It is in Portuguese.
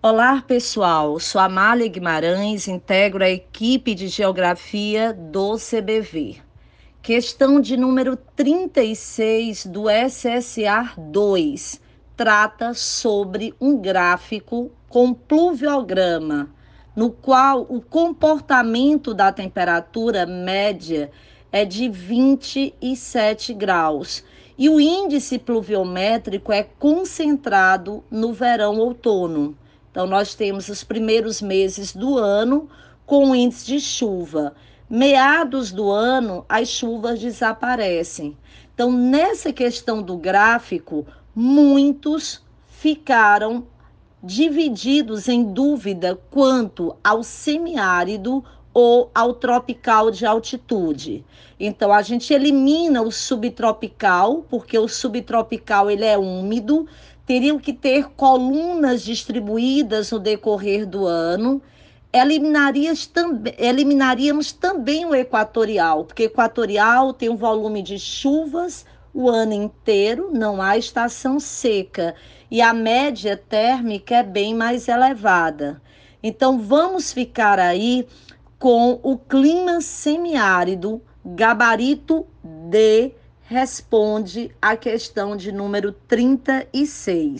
Olá, pessoal. Sou Amália Guimarães, integro a equipe de Geografia do CBV. Questão de número 36 do SSA 2 trata sobre um gráfico com pluviograma, no qual o comportamento da temperatura média é de 27 graus e o índice pluviométrico é concentrado no verão-outono. Então, nós temos os primeiros meses do ano com índice de chuva. Meados do ano, as chuvas desaparecem. Então, nessa questão do gráfico, muitos ficaram divididos em dúvida quanto ao semiárido ou ao tropical de altitude. Então a gente elimina o subtropical, porque o subtropical ele é úmido, teriam que ter colunas distribuídas no decorrer do ano. Eliminaríamos também o equatorial, porque equatorial tem um volume de chuvas o ano inteiro, não há estação seca e a média térmica é bem mais elevada. Então vamos ficar aí com o clima semiárido, gabarito D responde à questão de número 36.